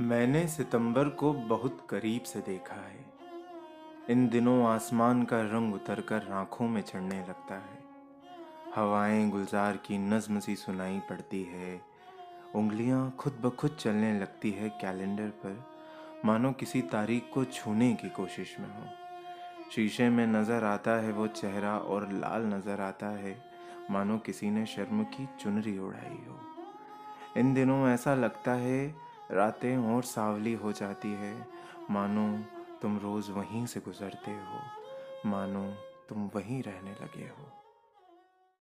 मैंने सितंबर को बहुत करीब से देखा है। इन दिनों आसमान का रंग उतरकर आँखों में चढ़ने लगता है। हवाएँ गुलजार की नज्म सी सुनाई पड़ती है। उंगलियाँ खुद ब खुद चलने लगती है कैलेंडर पर। मानो किसी तारीख को छूने की कोशिश में हो। शीशे में नज़र आता है वो चेहरा और लाल नज़र आता है। मानो किसी ने शर्म की चुनरी उड़ाई हो। इन दिनों ऐसा लगता है रातें और सावली हो जाती है। मानो तुम रोज़ वहीं से गुज़रते हो। मानो तुम वहीं रहने लगे हो।